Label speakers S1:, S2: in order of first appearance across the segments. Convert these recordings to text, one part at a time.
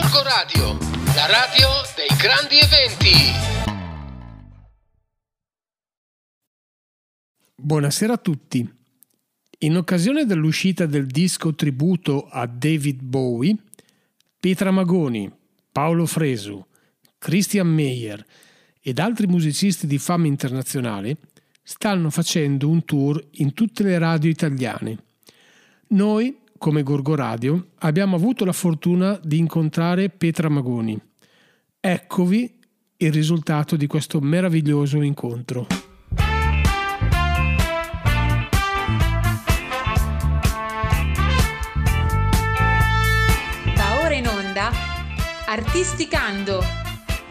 S1: Gorgo Radio, la radio dei grandi eventi.
S2: Buonasera a tutti. In occasione dell'uscita del disco tributo a David Bowie, Petra Magoni, Paolo Fresu, Christian Meyer ed altri musicisti di fama internazionale stanno facendo un tour in tutte le radio italiane. Noi, come Gorgo Radio, abbiamo avuto la fortuna di incontrare Petra Magoni. Eccovi il risultato di questo meraviglioso incontro.
S3: Artisticando,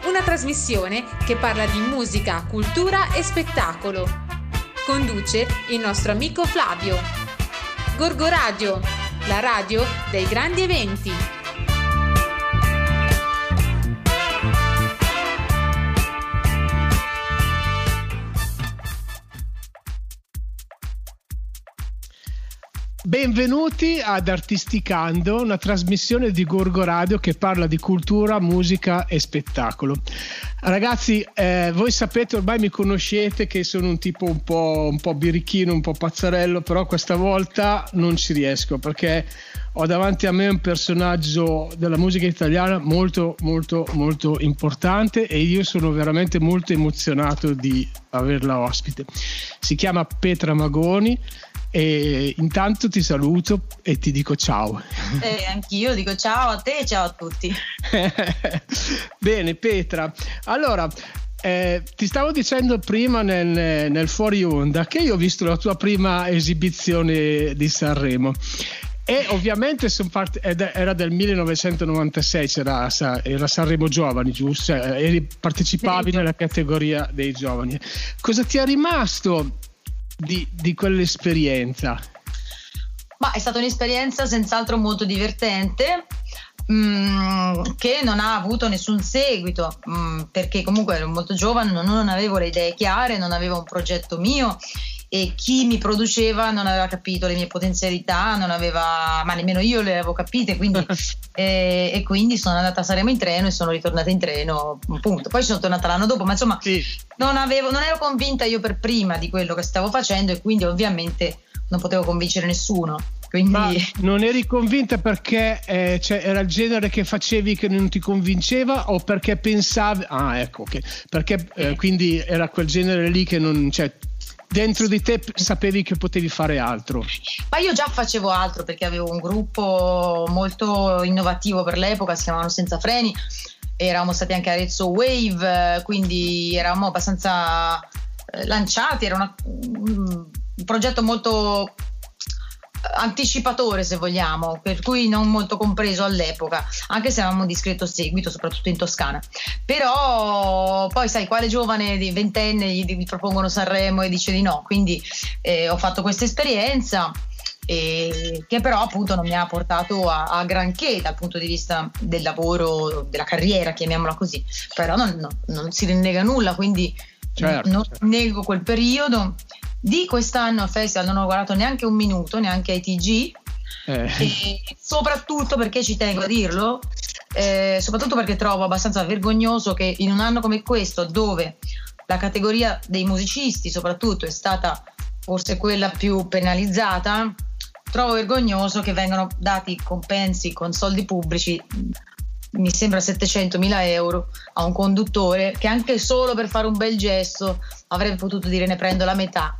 S3: una trasmissione che parla di musica, cultura e spettacolo. Conduce il nostro amico Flavio. Gorgo Radio, la radio dei grandi eventi.
S2: Benvenuti ad Artisticando, una trasmissione di Gorgo Radio che parla di cultura, musica e spettacolo. Ragazzi, eh, voi sapete, ormai mi conoscete che sono un tipo un po', un po' birichino, un po' pazzarello, però questa volta non ci riesco perché ho davanti a me un personaggio della musica italiana molto, molto, molto importante e io sono veramente molto emozionato di averla ospite. Si chiama Petra Magoni e intanto ti saluto e ti dico ciao.
S4: Eh, anch'io dico ciao a te e ciao a tutti.
S2: Bene, Petra. Allora, eh, ti stavo dicendo prima nel, nel, fuori onda che io ho visto la tua prima esibizione di Sanremo e ovviamente part- era del 1996, c'era, era Sanremo Giovani, giusto? Cioè, eri, partecipavi nella categoria dei giovani. Cosa ti è rimasto di, di quell'esperienza?
S4: Ma è stata un'esperienza senz'altro molto divertente. Mm, che non ha avuto nessun seguito mm, perché comunque ero molto giovane, non, non avevo le idee chiare, non avevo un progetto mio e chi mi produceva non aveva capito le mie potenzialità, non aveva, ma nemmeno io le avevo capite, quindi, e, e, quindi sono andata a Saremo in treno e sono ritornata in treno, appunto. Poi sono tornata l'anno dopo, ma insomma sì. non, avevo, non ero convinta io per prima di quello che stavo facendo e quindi ovviamente non potevo convincere nessuno. Quindi... Ma
S2: non eri convinta perché eh, cioè, era il genere che facevi che non ti convinceva o perché pensavi... Ah, ecco, okay. perché eh, quindi era quel genere lì che non... Cioè, dentro di te sapevi che potevi fare altro?
S4: Ma io già facevo altro perché avevo un gruppo molto innovativo per l'epoca, si chiamavano Senza Freni, eravamo stati anche a Arezzo Wave, quindi eravamo abbastanza eh, lanciati, era una, un progetto molto anticipatore se vogliamo, per cui non molto compreso all'epoca, anche se avevamo discreto seguito, soprattutto in Toscana. Però poi sai, quale giovane di ventenne gli, propongono Sanremo e dice di no, quindi eh, ho fatto questa esperienza. Eh, che però appunto non mi ha portato a, a, granché dal punto di vista del lavoro, della carriera, chiamiamola così, però non, no, non si rinnega nulla, quindi certo, non certo. nego quel periodo di quest'anno al festival non ho guardato neanche un minuto, neanche ai TG. Eh. soprattutto perché ci tengo a dirlo, eh, soprattutto perché trovo abbastanza vergognoso che in un anno come questo, dove la categoria dei musicisti soprattutto è stata forse quella più penalizzata, trovo vergognoso che vengano dati compensi con soldi pubblici mi sembra 700 mila euro a un conduttore che anche solo per fare un bel gesto avrebbe potuto dire ne prendo la metà.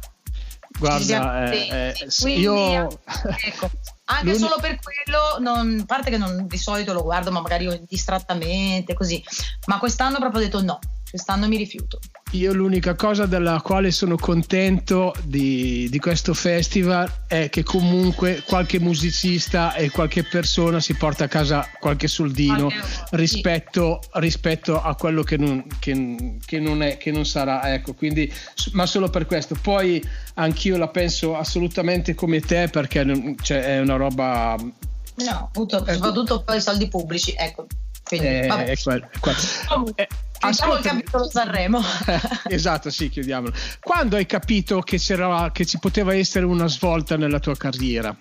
S2: Guarda, eh, eh, io...
S4: Ecco, anche solo per quello, non, a parte che non, di solito lo guardo, ma magari distrattamente, così, ma quest'anno proprio ho detto no, quest'anno mi rifiuto.
S2: Io l'unica cosa della quale sono contento di, di, questo festival è che comunque qualche musicista e qualche persona si porta a casa qualche soldino rispetto, sì. rispetto, a quello che non, che, che non, è, che non sarà. Ecco, quindi, ma solo per questo. Poi anch'io la penso assolutamente come te perché cioè, è una roba...
S4: No, appunto, soprattutto per i soldi pubblici, ecco. Quindi, eh, quello. Eh, il capitolo Sanremo.
S2: esatto, sì, chiudiamolo. Quando hai capito che, che ci poteva essere una svolta nella tua carriera?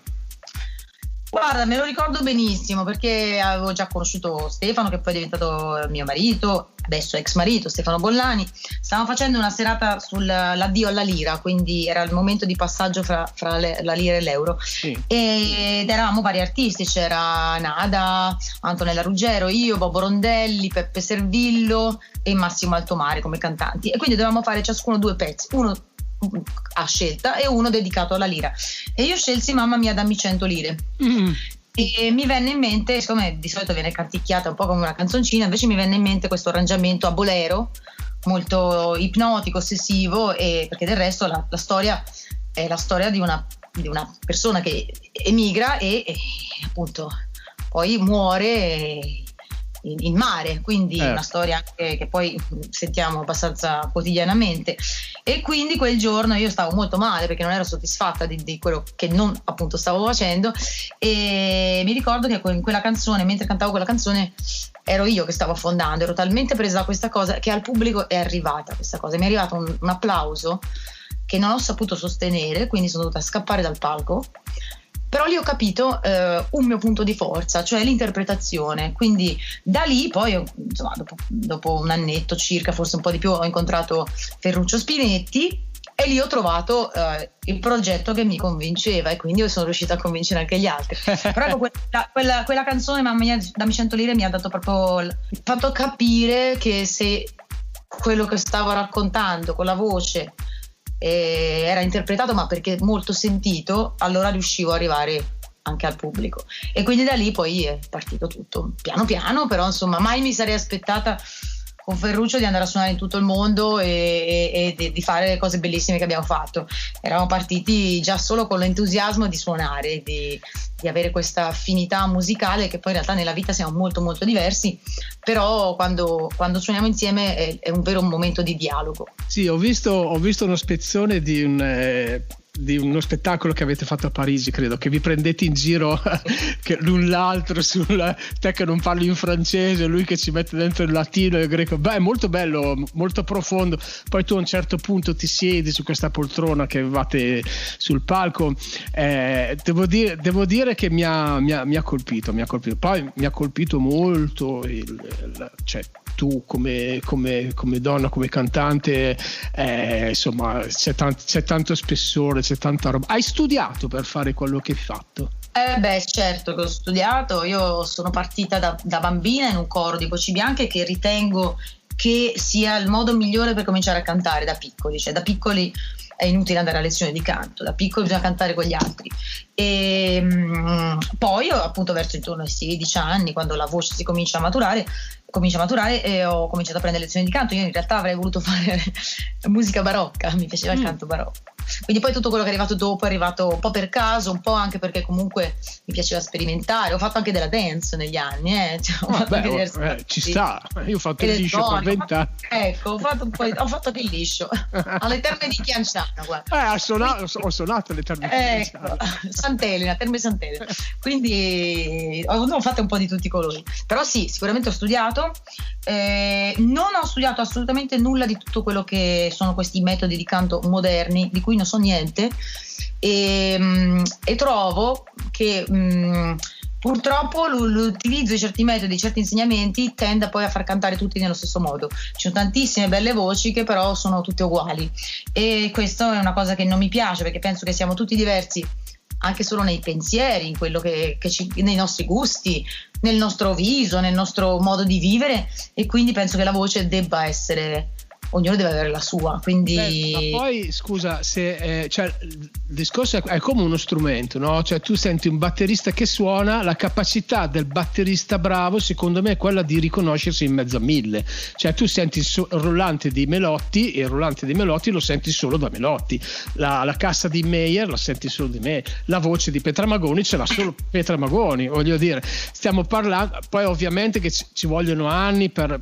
S4: Guarda, me lo ricordo benissimo perché avevo già conosciuto Stefano, che poi è diventato mio marito, adesso ex marito, Stefano Bollani. Stavamo facendo una serata sull'addio alla lira, quindi era il momento di passaggio fra, fra le, la lira e l'euro. Sì. Ed eravamo vari artisti, c'era Nada, Antonella Ruggero, io, Bobo Rondelli, Peppe Servillo e Massimo Altomare come cantanti. E quindi dovevamo fare ciascuno due pezzi, uno a scelta e uno dedicato alla lira. E io scelsi Mamma mia dammi 100 lire. Mm. E mi venne in mente, siccome di solito viene canticchiata un po' come una canzoncina, invece mi venne in mente questo arrangiamento a bolero, molto ipnotico, ossessivo, e, perché del resto la, la storia è la storia di una, di una persona che emigra e, e appunto poi muore in, in mare, quindi eh. una storia che, che, poi sentiamo abbastanza quotidianamente. E quindi quel giorno io stavo molto male perché non ero soddisfatta di, di quello che non appunto stavo facendo e mi ricordo che in quella canzone, mentre cantavo quella canzone, ero io che stavo affondando, ero talmente presa da questa cosa che al pubblico è arrivata questa cosa, mi è arrivato un, un applauso che non ho saputo sostenere, quindi sono dovuta scappare dal palco però lì ho capito eh, un mio punto di forza, cioè l'interpretazione. Quindi da lì poi, insomma, dopo, dopo, un annetto circa, forse un po' di più, ho incontrato Ferruccio Spinetti e lì ho trovato eh, il progetto che mi convinceva e quindi sono riuscita a convincere anche gli altri. Però ecco, quella, quella, quella, canzone, Mamma mia, dammi 100 lire, mi ha dato proprio fatto capire che se quello che stavo raccontando con la voce era interpretato ma perché molto sentito, allora riuscivo ad arrivare anche al pubblico. E quindi da lì poi è partito tutto, piano piano, però insomma mai mi sarei aspettata con Ferruccio di andare a suonare in tutto il mondo e, e, e, di fare le cose bellissime che abbiamo fatto. Eravamo partiti già solo con l'entusiasmo di suonare, di, di avere questa affinità musicale che poi in realtà nella vita siamo molto molto diversi, però quando, quando suoniamo insieme è, è, un vero momento di dialogo.
S2: Sì, ho visto, ho visto uno spezzone di un... Eh di uno spettacolo che avete fatto a Parigi, credo, che vi prendete in giro l'un l'altro sul te che non parli in francese, lui che ci mette dentro il latino e il greco. Beh, è molto bello, molto profondo. Poi tu a un certo punto ti siedi su questa poltrona che avevate sul palco. Eh, devo, dire, devo, dire, che mi ha, mi, ha, mi ha, colpito, mi ha colpito. Poi mi ha colpito molto il, il, cioè, tu come, come, come, donna, come cantante, eh, insomma, c'è, tant- c'è, tanto spessore, c'è tanta roba. Hai studiato per fare quello che hai fatto?
S4: Eh beh, certo che ho studiato. Io sono partita da, da bambina in un coro di voci bianche che ritengo che sia il modo migliore per cominciare a cantare da piccoli, cioè da piccoli è inutile andare a lezione di canto, da piccolo bisogna cantare con gli altri. E mh, poi appunto verso intorno ai 16 anni, quando la voce si comincia a maturare, comincia a maturare e ho cominciato a prendere lezioni di canto. Io in realtà avrei voluto fare musica barocca, mi piaceva il mm. canto barocco. Quindi poi tutto quello che è arrivato dopo è arrivato un po' per caso, un po' anche perché comunque mi piaceva sperimentare. Ho fatto anche della dance negli anni, eh.
S2: cioè, ho fatto Vabbè, anche oh, eh, ci sta, io ho fatto il liscio per vent'anni.
S4: Ecco, ho fatto, ho fatto anche il liscio alle terme di Chianciano.
S2: Eh, ho suonato, ho suonato alle terme
S4: di Chianciano. Ecco, Sant'Elena, terme Sant'Elena. Quindi ho, ho fatto un po' di tutti i colori. Però sì, sicuramente ho studiato. Eh, non ho studiato assolutamente nulla di tutto quello che sono questi metodi di canto moderni, di cui non so niente e, mm, e trovo che mh, mm, purtroppo l'utilizzo di certi metodi, di certi insegnamenti tende poi a far cantare tutti nello stesso modo. Ci sono tantissime belle voci che però sono tutte uguali e questo è una cosa che non mi piace perché penso che siamo tutti diversi anche solo nei pensieri, che, che ci, nei nostri gusti, nel nostro viso, nel nostro modo di vivere e quindi penso che la voce debba essere ognuno deve avere la sua. Quindi...
S2: Beh, ma poi scusa, se, eh, cioè, il discorso è, è, come uno strumento, no? Cioè, tu senti un batterista che suona, la capacità del batterista bravo, secondo me, è quella di riconoscersi in mezzo a mille. Cioè, tu senti il, rullante di Melotti e il rullante di Melotti lo senti solo da Melotti, la, la cassa di Meyer la senti solo di me, la voce di Petra Magoni ce l'ha solo Petra Magoni, voglio dire. Stiamo parlando, poi ovviamente che ci, ci vogliono anni per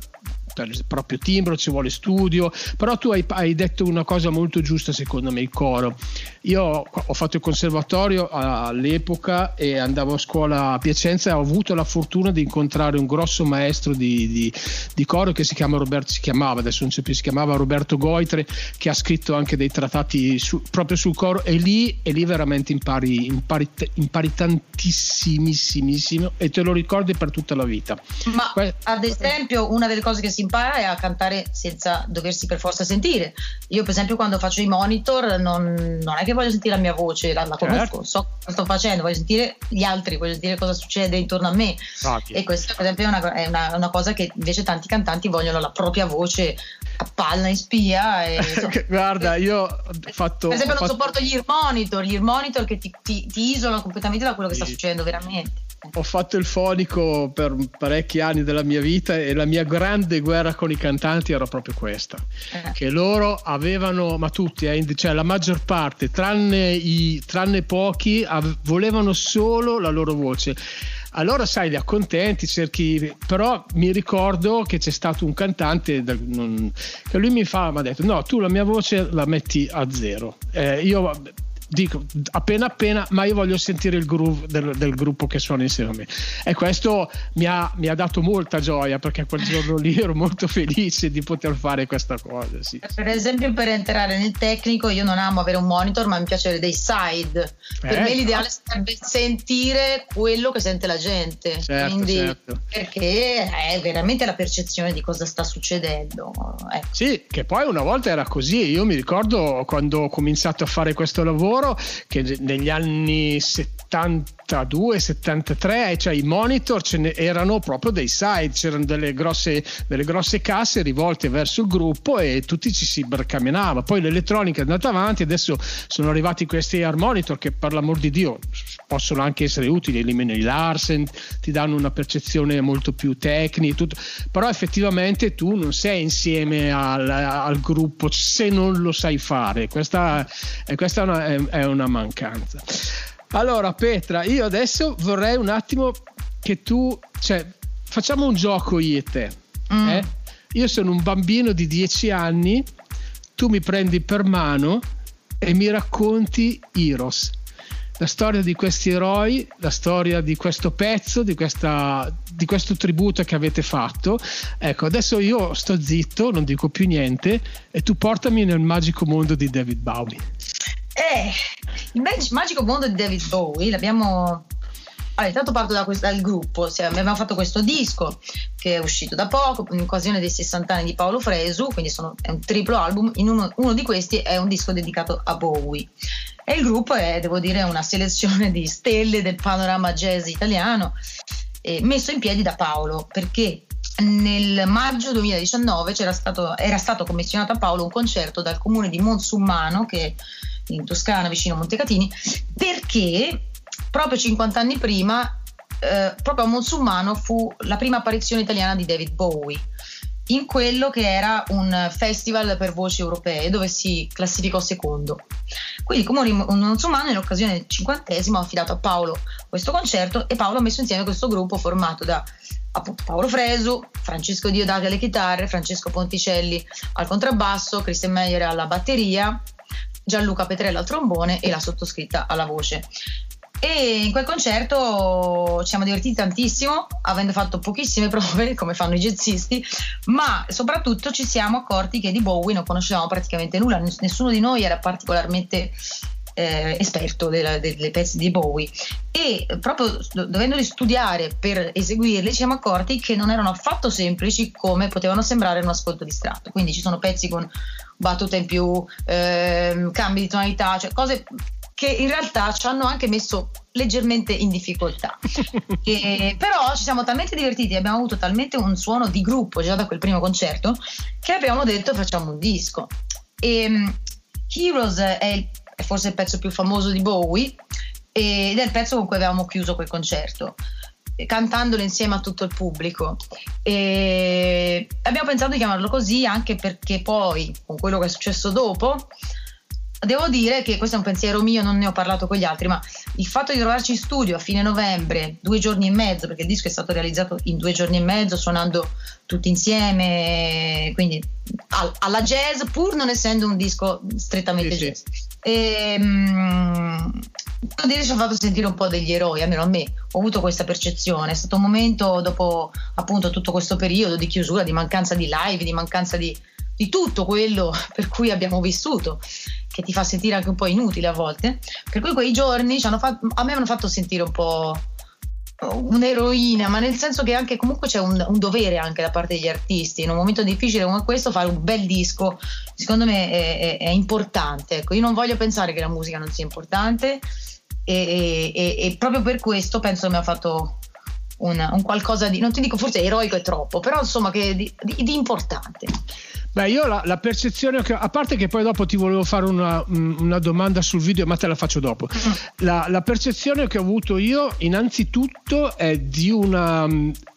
S2: il proprio timbro, ci vuole studio, però tu hai, hai detto una cosa molto giusta secondo me, il coro. Io ho fatto il conservatorio all'epoca e andavo a scuola a Piacenza e ho avuto la fortuna di incontrare un grosso maestro di, di, di coro che si, chiama Roberto, si chiamava, adesso non c'è più, si chiamava Roberto Goitre, che ha scritto anche dei trattati su, proprio sul coro e lì, e lì veramente impari, impari, impari tantissimissimo e te lo ricordi per tutta la vita.
S4: Ma que- ad esempio una delle cose che si impara a cantare senza doversi per forza sentire. Io per esempio quando faccio i monitor non, non è che voglio sentire la mia voce, la, la conosco, certo. so cosa sto facendo, voglio sentire gli altri, voglio sentire cosa succede intorno a me. Infatti. E questa per esempio è, una, è una, una, cosa che invece tanti cantanti vogliono la propria voce a palla in spia. E,
S2: Guarda, io ho fatto...
S4: Per esempio
S2: non
S4: fatto... sopporto gli ear monitor, gli ear monitor che ti, ti, ti isolano completamente da quello che sta succedendo veramente
S2: ho fatto il fonico per parecchi anni della mia vita e la mia grande guerra con i cantanti era proprio questa, eh. che loro avevano, ma tutti, eh, cioè la maggior parte, tranne, i, tranne pochi, av- volevano solo la loro voce. Allora sai, li accontenti, cerchi, però mi ricordo che c'è stato un cantante che lui mi fa, mi ha detto no, tu la mia voce la metti a zero. Eh, io dico appena appena, ma io voglio sentire il groove del, del gruppo che suona insieme a me. E questo mi ha, mi ha, dato molta gioia perché quel giorno lì ero molto felice di poter fare questa cosa. Sì.
S4: Per esempio, per entrare nel tecnico, io non amo avere un monitor, ma mi piace avere dei side. Per eh, me l'ideale sarebbe sentire quello che sente la gente. Certo, Quindi, certo. perché è veramente la percezione di cosa sta succedendo.
S2: Ecco. Sì, che poi una volta era così. Io mi ricordo quando ho cominciato a fare questo lavoro lavoro che negli anni 72, 73, cioè i monitor ce ne erano proprio dei site, c'erano delle grosse, delle grosse casse rivolte verso il gruppo e tutti ci si barcamenava. Poi l'elettronica è andata avanti, adesso sono arrivati questi air monitor che per l'amor di Dio possono anche essere utili, elimini i Larsen, ti danno una percezione molto più tecnica, tutto. però effettivamente tu non sei insieme al, al gruppo se non lo sai fare. Questa, questa è, una, è una mancanza. Allora, Petra, io adesso vorrei un attimo che tu, cioè, facciamo un gioco io e te. Mm. Eh? Io sono un bambino di 10 anni, tu mi prendi per mano e mi racconti Heroes. La storia di questi eroi, la storia di questo pezzo, di, questa, di questo tributo che avete fatto. Ecco, adesso io sto zitto, non dico più niente, e tu portami nel magico mondo di David Bowie.
S4: Eh, il magico mondo di David Bowie l'abbiamo allora, intanto parto da questo, dal gruppo, abbiamo fatto questo disco che è uscito da poco in occasione dei 60 anni di Paolo Fresu, quindi sono, è un triplo album, uno, uno, di questi è un disco dedicato a Bowie. E il gruppo è, devo dire, una selezione di stelle del panorama jazz italiano, eh, messo in piedi da Paolo, perché nel maggio 2019 stato, era stato commissionato a Paolo un concerto dal comune di Monsummano, che in Toscana, vicino a Montecatini, perché proprio 50 anni prima, eh, proprio a Monsummano, fu la prima apparizione italiana di David Bowie in quello che era un festival per voci europee dove si classificò secondo. Quindi il Comune Monsummano in occasione del cinquantesimo ha affidato a Paolo questo concerto e Paolo ha messo insieme questo gruppo formato da appunto Paolo Fresu, Francesco Diodati alle chitarre, Francesco Ponticelli al contrabbasso, Christian Meyer alla batteria, Gianluca Petrella al trombone e la sottoscritta alla voce. E in quel concerto ci siamo divertiti tantissimo, avendo fatto pochissime prove, come fanno i jazzisti, ma soprattutto ci siamo accorti che di Bowie non conoscevamo praticamente nulla, nessuno di noi era particolarmente eh, esperto delle, delle pezzi di Bowie e proprio dovendoli studiare per eseguirli ci siamo accorti che non erano affatto semplici come potevano sembrare in un ascolto distratto. Quindi ci sono pezzi con battute in più, eh, cambi di tonalità, cioè cose che in realtà ci hanno anche messo leggermente in difficoltà. e, però ci siamo talmente divertiti, abbiamo avuto talmente un suono di gruppo già da quel primo concerto che abbiamo detto facciamo un disco. E, um, Heroes è, è, forse il pezzo più famoso di Bowie ed è il pezzo con cui avevamo chiuso quel concerto cantandolo insieme a tutto il pubblico e abbiamo pensato di chiamarlo così anche perché poi con quello che è successo dopo devo dire che questo è un pensiero mio, non ne ho parlato con gli altri, ma il fatto di trovarci in studio a fine novembre, due giorni e mezzo, perché il disco è stato realizzato in due giorni e mezzo, suonando tutti insieme, quindi alla jazz, pur non essendo un disco strettamente sì, jazz. Sì. E, um, dire ci ha fatto sentire un po' degli eroi, almeno a me, ho avuto questa percezione. È stato un momento dopo appunto tutto questo periodo di chiusura, di mancanza di live, di mancanza di, di tutto quello per cui abbiamo vissuto che ti fa sentire anche un po' inutile a volte. Per cui quei giorni fatto, a me hanno fatto sentire un po' un'eroina, ma nel senso che anche comunque c'è un, un, dovere anche da parte degli artisti. In un momento difficile come questo, fare un bel disco, secondo me è, è, è importante. Ecco, io non voglio pensare che la musica non sia importante e, e, e proprio per questo penso che mi ha fatto un, un, qualcosa di, non ti dico forse eroico è troppo, però insomma che di, di, di importante.
S2: Beh, io la, la, percezione che a parte che poi dopo ti volevo fare una, una domanda sul video, ma te la faccio dopo. La, la, percezione che ho avuto io, innanzitutto, è di una.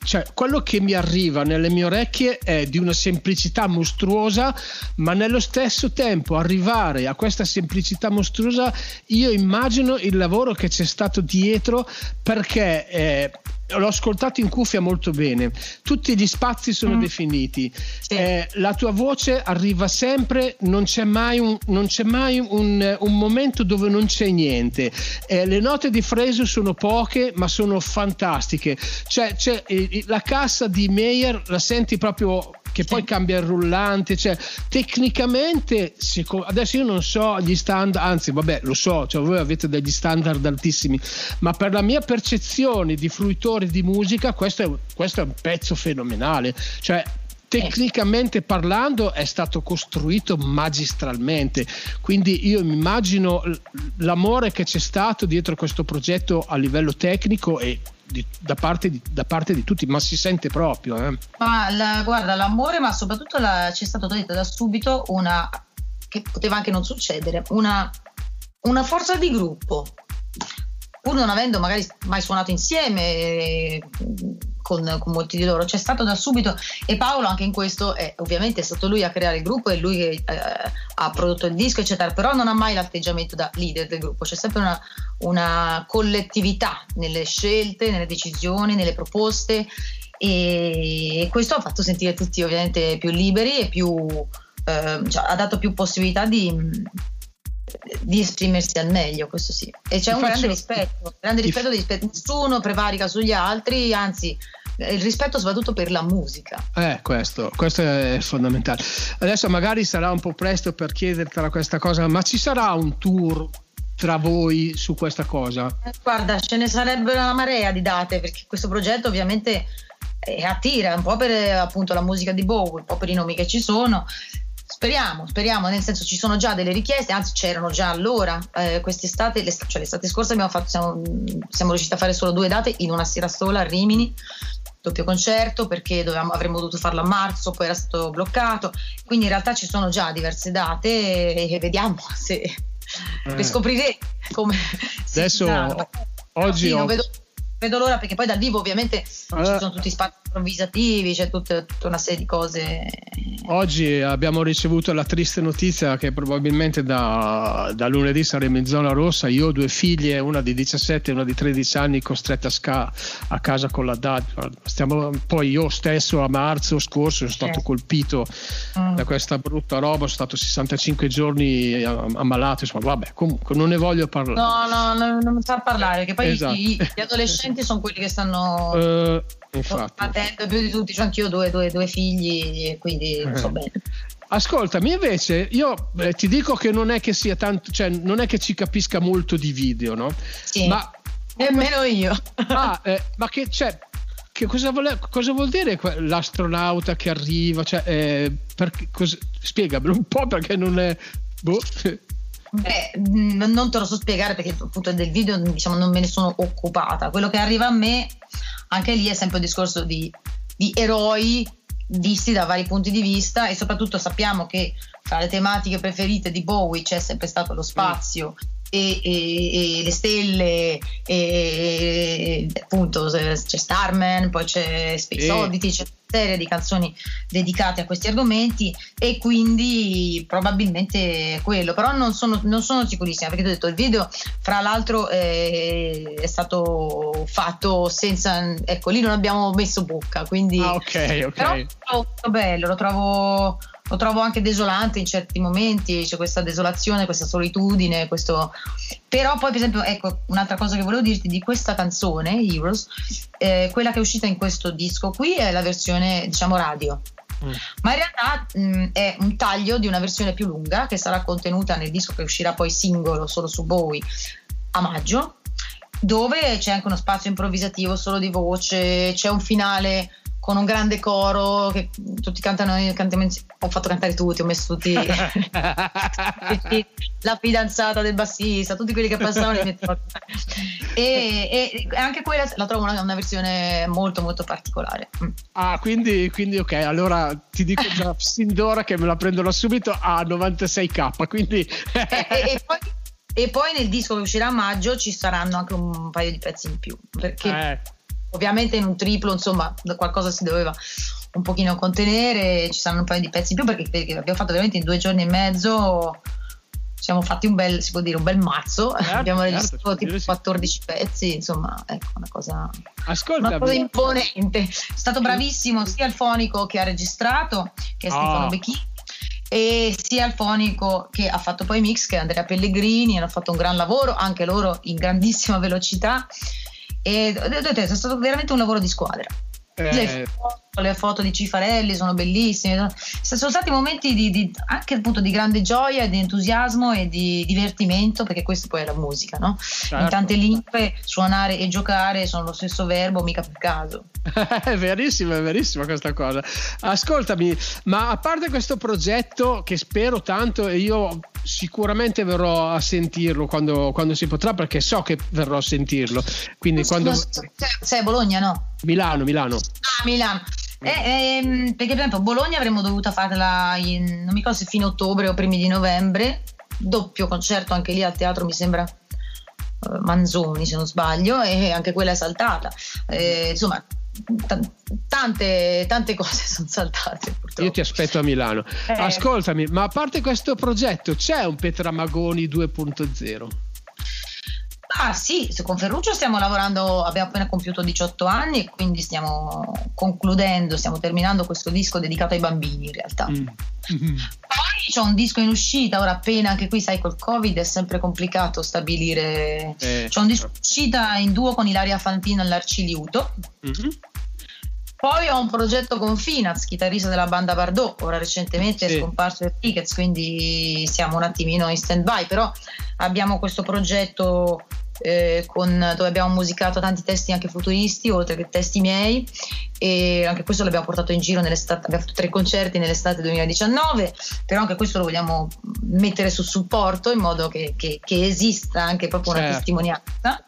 S2: cioè, quello che mi arriva nelle mie orecchie è di una semplicità mostruosa, ma nello stesso tempo arrivare a questa semplicità mostruosa, io immagino il lavoro che c'è stato dietro perché. Eh, l'ho ascoltato in cuffia molto bene. Tutti gli spazi sono mm. definiti. Sì. Eh, la tua voce arriva sempre, non c'è mai un, c'è mai un, un momento dove non c'è niente. Eh, le note di Freso sono poche, ma sono fantastiche. Cioè, cioè eh, la cassa di Meyer la senti proprio che poi cambia il rullante, cioè tecnicamente adesso io non so gli standard, anzi vabbè lo so, cioè voi avete degli standard altissimi, ma per la mia percezione di fruitori di musica questo è, questo è un pezzo fenomenale, cioè tecnicamente parlando è stato costruito magistralmente. Quindi io mi immagino l'amore che c'è stato dietro questo progetto a livello tecnico e di, da, parte di, da, parte di, tutti, ma si sente proprio. Eh.
S4: Ma la, guarda, l'amore, ma soprattutto la, c'è stato detto da subito una che poteva anche non succedere, una, una forza di gruppo. Pur non avendo magari mai suonato insieme, con, con, molti di loro. C'è stato da subito e Paolo anche in questo è ovviamente è stato lui a creare il gruppo e lui che eh, ha prodotto il disco eccetera, però non ha mai l'atteggiamento da leader del gruppo, c'è sempre una, una collettività nelle scelte, nelle decisioni, nelle proposte e questo ha fatto sentire tutti ovviamente più liberi e più, eh, cioè, ha dato più possibilità di di esprimersi al meglio, questo sì. E c'è ti un faccio, grande rispetto, grande rispetto, f- rispetto, nessuno prevarica sugli altri, anzi il rispetto soprattutto per la musica.
S2: Eh, questo, questo è fondamentale. Adesso magari sarà un po' presto per chiedertela questa cosa, ma ci sarà un tour tra voi su questa cosa?
S4: Eh, guarda, ce ne sarebbe una marea di date perché questo progetto ovviamente eh, attira un po' per appunto la musica di Bowie, un po' per i nomi che ci sono. Speriamo, speriamo, nel senso ci sono già delle richieste, anzi c'erano già allora, eh, quest'estate, l'estate, cioè l'estate scorsa abbiamo fatto, siamo, siamo riusciti a fare solo due date in una sera sola a Rimini, doppio concerto perché dovevamo, avremmo dovuto farlo a marzo, poi era stato bloccato, quindi in realtà ci sono già diverse date e, e vediamo se eh. scopriremo come...
S2: Adesso oggi... Sì, ho...
S4: vedo, vedo l'ora perché poi dal vivo ovviamente eh. ci sono tutti spazi improvvisativi, c'è tutta, tutta, una serie di cose.
S2: Oggi abbiamo ricevuto la triste notizia che probabilmente da, da lunedì saremo in zona rossa. Io ho due figlie, una di 17 e una di 13 anni, costretta a, sca- a casa con la DAD. Stiamo, poi io stesso a marzo scorso sono stato eh. colpito mm. da questa brutta roba, sono stato 65 giorni ammalato. Insomma, vabbè, comunque non ne voglio parlare.
S4: No, no, no non sa parlare, che poi esatto. gli, gli, adolescenti sono quelli che stanno. Uh,
S2: Infatti.
S4: Attento più di tutti, cioè anch'io ho due, due, due figli, quindi non so eh. bene.
S2: Ascoltami, invece, io eh, ti dico che non è che sia tanto, cioè non è che ci capisca molto di video, no?
S4: Sì. Ma nemmeno io.
S2: ah, eh, ma che cioè, che cosa, vuole, cosa, vuol dire l'astronauta che arriva? Cioè, eh, per, cos, spiegamelo un po' perché non è. Boh.
S4: Beh, non te lo so spiegare perché appunto del video diciamo, non me ne sono occupata. Quello che arriva a me, anche lì è sempre un discorso di, di eroi visti da vari punti di vista e soprattutto sappiamo che tra le tematiche preferite di Bowie c'è sempre stato lo spazio e, e, e le stelle, e, appunto c'è Starman, poi c'è Space
S2: Sì.
S4: Oddity, c'è una serie di canzoni dedicate a questi argomenti e quindi probabilmente è quello, però non sono, non sono sicurissima perché ti ho detto il video fra l'altro eh, è stato fatto senza, ecco lì non abbiamo messo bocca, quindi
S2: Ah, ok, ok.
S4: però lo trovo molto bello, lo trovo, lo trovo anche desolante in certi momenti, c'è questa desolazione, questa solitudine, questo... però poi per esempio, ecco, un'altra cosa che volevo dirti di questa canzone, Heroes, eh, quella che è uscita in questo disco qui è la versione, diciamo, radio.
S2: Mm.
S4: Ma in realtà mh, è un taglio di una versione più lunga che sarà contenuta nel disco che uscirà poi singolo solo su Bowie a maggio, dove c'è anche uno spazio improvvisativo solo di voce, c'è un finale con un grande coro che tutti cantano, cantiamo ho fatto cantare tutti, ho messo tutti la fidanzata del bassista, tutti quelli che passavano li mettevo e, e anche quella la trovo una, una versione molto molto particolare. Mm.
S2: Ah, quindi, quindi ok, allora ti dico già sin d'ora che me la prendono subito a 96k, quindi...
S4: e, e- e poi, e poi nel disco che uscirà a maggio ci saranno anche un paio di pezzi in più perché
S2: Eh,
S4: ovviamente in un triplo insomma qualcosa si doveva un pochino contenere ci saranno un paio di pezzi in più perché, perché abbiamo fatto veramente in due giorni e mezzo siamo fatti un bel si può dire un bel mazzo
S2: Certo,
S4: abbiamo
S2: certo,
S4: registrato tipo
S2: sì.
S4: 14 pezzi insomma ecco una cosa
S2: ascolta,
S4: una cosa imponente. È stato bravissimo sia il fonico che ha registrato, che è Stefano
S2: Ah.
S4: Becchini, e sia il fonico che ha fatto poi i mix, che è Andrea Pellegrini, hanno fatto un gran lavoro, anche loro in grandissima velocità. E è stato veramente un lavoro di squadra.
S2: eh,
S4: Le, foto, le foto di Cifarelli sono bellissime. Sono stati momenti di, di- anche appunto di grande gioia, di entusiasmo e di divertimento, perché questa poi è la musica, no?
S2: certo.
S4: In tante lingue suonare e giocare sono lo stesso verbo, mica per caso.
S2: È verissima, è verissima questa cosa. Ascoltami, ma a parte questo progetto che spero tanto e io sicuramente verrò a sentirlo quando, quando si potrà perché so che verrò a sentirlo. Quindi quando...
S4: Sei a Bologna, no?
S2: Milano, Milano.
S4: Ah, Milano. Eh, ehm, perché per esempio Bologna avremmo dovuto farla in, non mi ricordo se fine ottobre o primi di novembre, doppio concerto anche lì al teatro mi sembra eh, Manzoni se non sbaglio e anche quella è saltata. Eh, insomma, t- tante, tante cose sono saltate purtroppo.
S2: Io ti aspetto a Milano.
S4: Eh.
S2: Ascoltami, ma a parte questo progetto c'è un Petra Magoni 2.0?
S4: Ah sì, con Ferruccio stiamo lavorando, abbiamo appena compiuto 18 anni e quindi stiamo concludendo, stiamo terminando questo disco dedicato ai bambini in realtà.
S2: Mm. Mhm.
S4: Poi c'è un disco in uscita, ora appena anche qui sai col Covid è sempre complicato stabilire.
S2: Eh.
S4: C'è un disco in uscita in duo con Ilaria Fantino all'Arciliuto.
S2: Mhm.
S4: Poi ho un progetto con Finaz, chitarrista della banda Bardot, ora recentemente
S2: Sì.
S4: è scomparso il Tickets, quindi siamo un attimino in stand by, però abbiamo questo progetto eh, con- dove abbiamo musicato tanti testi anche futuristi, oltre che testi miei, e anche questo l'abbiamo portato in giro nell'estate, abbiamo fatto tre concerti nell'estate 2019, però anche questo lo vogliamo mettere su supporto in modo che, che- che esista anche proprio una
S2: Certo.
S4: testimonianza.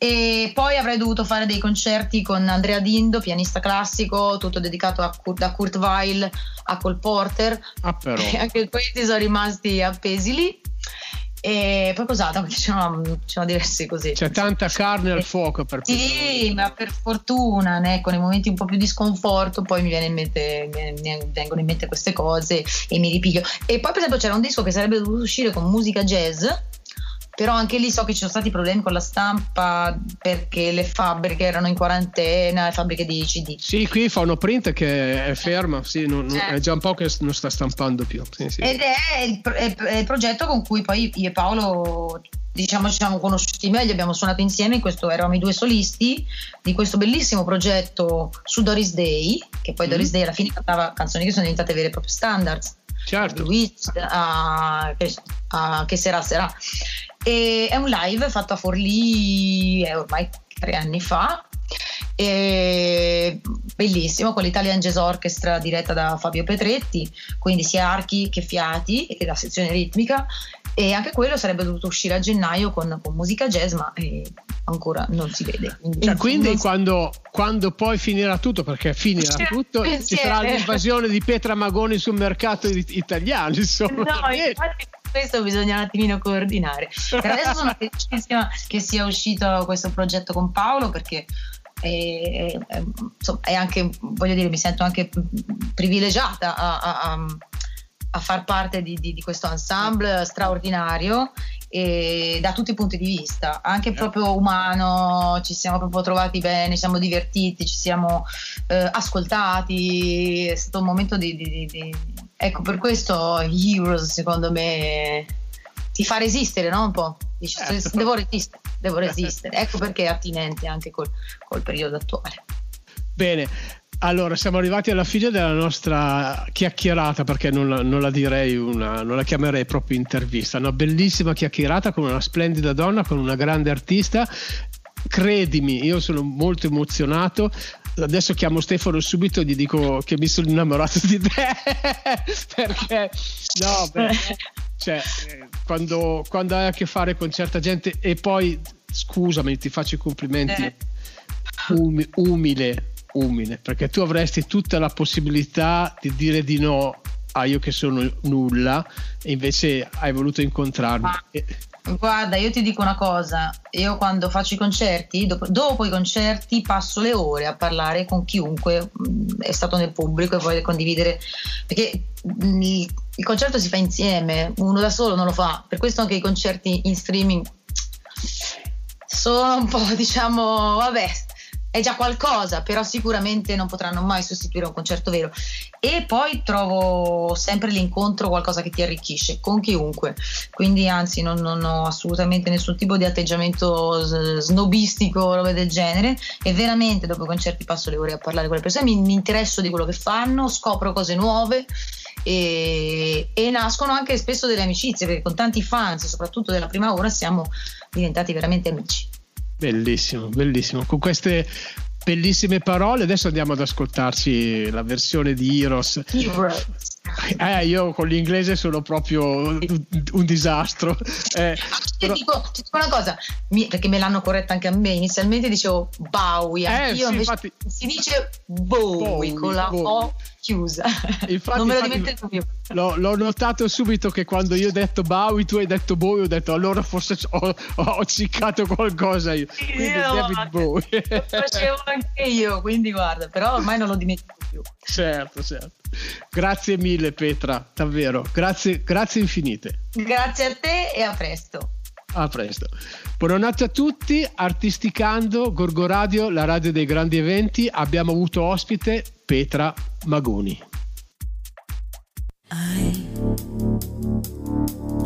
S4: E poi avrei dovuto fare dei concerti con Andrea Dindo, pianista classico, tutto dedicato a da Kurt Weill a Cole Porter.
S2: Ah,
S4: anche questi sono rimasti appesi lì. E poi cos'altro? Perché c'erano, c'erano diversi così.
S2: C'è tanta carne al fuoco per
S4: Sì, ma per fortuna, né, ecco, nei momenti un po' più di sconforto, poi mi, viene in mente, mi vengono in mente queste cose e mi ripiglio. E poi, per esempio, c'era un disco che sarebbe dovuto uscire con musica jazz, però anche lì so che ci sono stati problemi con la stampa perché le fabbriche erano in quarantena, le fabbriche di CD.
S2: Sì, qui fa uno print che è ferma, sì, non-
S4: Eh.
S2: è già un po' che non sta stampando più. Sì, sì.
S4: Ed è il, è- il progetto con cui poi io e Paolo diciamo ci siamo conosciuti meglio, abbiamo suonato insieme, in questo eravamo i due solisti di questo bellissimo progetto su Doris Day, che poi
S2: Mm.
S4: Doris Day alla fine cantava canzoni che sono diventate vere e proprie standards.
S2: Certo.
S4: Luis, a, che, a Che Sera Sera. E è un live fatto a Forlì eh, ormai tre anni fa. Bellissimo con l'Italian Jazz Orchestra diretta da Fabio Petretti, quindi sia archi che fiati e la sezione ritmica. E anche quello sarebbe dovuto uscire a gennaio con, con musica jazz, ma eh, ancora non si vede.
S2: E quindi
S4: non si-
S2: quando, quando poi finirà tutto, perché finirà tutto, ci sarà l'invasione di Petra Magoni sul mercato it- italiano, insomma.
S4: No, infatti, questo bisogna un attimino coordinare. Per adesso sono felicissima che sia uscito questo progetto con Paolo perché è, è, insomma, è anche, voglio dire, mi sento anche privilegiata a, a, a far parte di, di, di, questo ensemble straordinario e da tutti i punti di vista, anche proprio umano, ci siamo proprio trovati bene, ci siamo divertiti, ci siamo eh, ascoltati, è stato un momento di, di, Ecco, per questo Heroes secondo me ti fa resistere, no? Un po'. Dici, certo. devo resistere, devo resistere. ecco perché è attinente anche col, col periodo attuale.
S2: Bene, allora, siamo arrivati alla fine della nostra chiacchierata, perché non la, non la, direi una, non la chiamerei proprio intervista. Una bellissima chiacchierata con una splendida donna, con una grande artista. Credimi, io sono molto emozionato. Adesso chiamo Stefano subito e gli dico che mi sono innamorato di te. perché, no, perché, cioè, quando, quando hai a che fare con certa gente e poi, scusami, ti faccio i complimenti. Eh. umile, umile, perché tu avresti tutta la possibilità di dire di no a io che sono nulla e invece hai voluto incontrarmi. Ma,
S4: guarda, io ti dico una cosa, io quando faccio i concerti, dopo, dopo, i concerti passo le ore a parlare con chiunque mm, è stato nel pubblico e vuole condividere, perché mm, il, il concerto si fa insieme, uno da solo non lo fa, per questo anche i concerti in streaming sono un po' diciamo, vabbè, è già qualcosa, però sicuramente non potranno mai sostituire un concerto vero. E poi trovo sempre l'incontro qualcosa che ti arricchisce con chiunque. Quindi, anzi, non, non ho assolutamente nessun tipo di atteggiamento snobistico o roba del genere. E veramente dopo i concerti passo le ore a parlare con le persone, mi, mi interesso di quello che fanno, scopro cose nuove. E, e, nascono anche spesso delle amicizie perché con tanti fans, soprattutto della prima ora, siamo diventati veramente amici.
S2: Bellissimo, bellissimo. Con queste bellissime parole adesso andiamo ad ascoltarci la versione di Heroes. Heroes. Eh, io con l'inglese sono proprio un, disastro. Eh,
S4: però... ti, dico, ti, dico, una cosa, mi, perché me l'hanno corretta anche a me. Inizialmente dicevo Bowie, eh, sì, infatti... si dice Bowie, Bowie con la Bowie. O chiusa. Infatti, non me lo dimentico più.
S2: L'ho, l'ho, notato subito che quando io ho detto Bowie, tu hai detto Bowie, ho detto allora forse ho, ho ciccato qualcosa io. Quindi io David Bowie.
S4: Lo facevo anche io, quindi guarda, però ormai non lo dimentico più.
S2: Certo, certo. Grazie mille Petra, davvero. Grazie, grazie infinite.
S4: Grazie a te e a presto.
S2: A presto. Buonanotte a tutti, Artisticando, Gorgo Radio, la radio dei grandi eventi. Abbiamo avuto ospite Petra Magoni. I,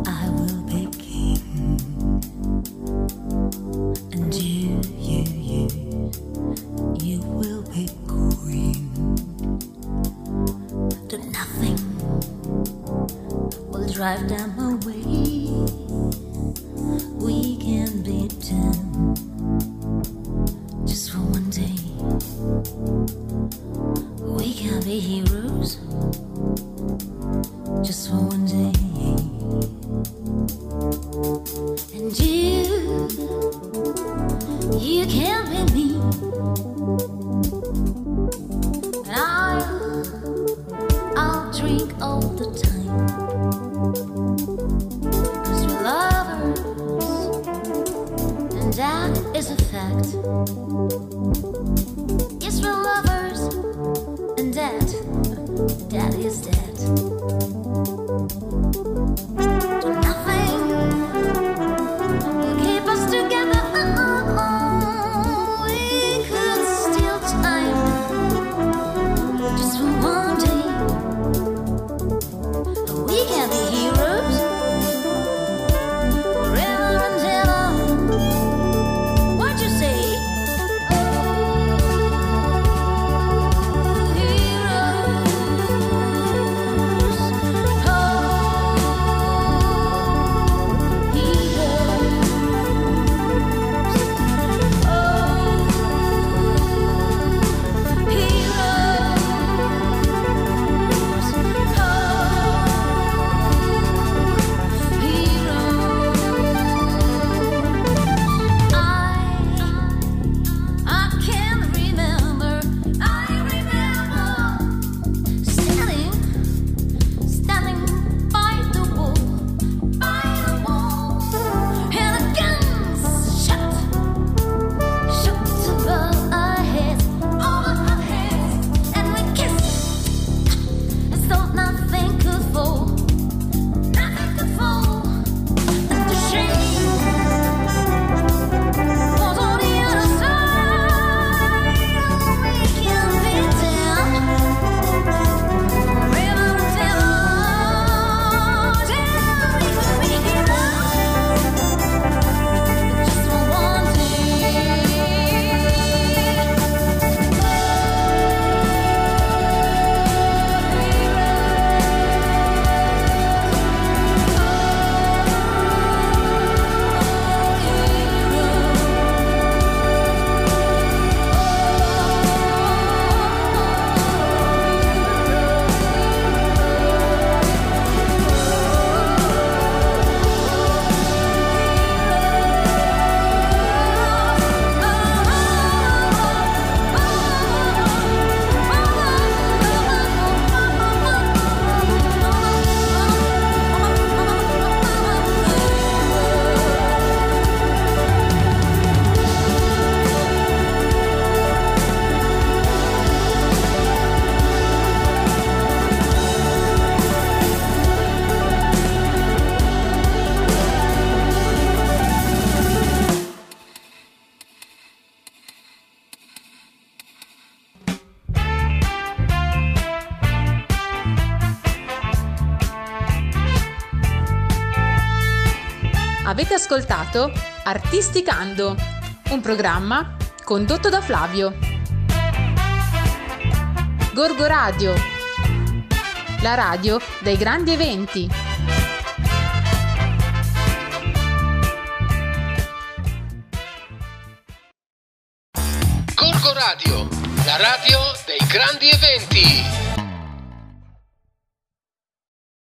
S2: I will be king. And you, drive down them away. We can be ten
S3: ascoltato Artisticando, un programma condotto da Flavio. Gorgo Radio, la radio dei grandi eventi.
S2: Gorgo Radio, la radio dei grandi eventi.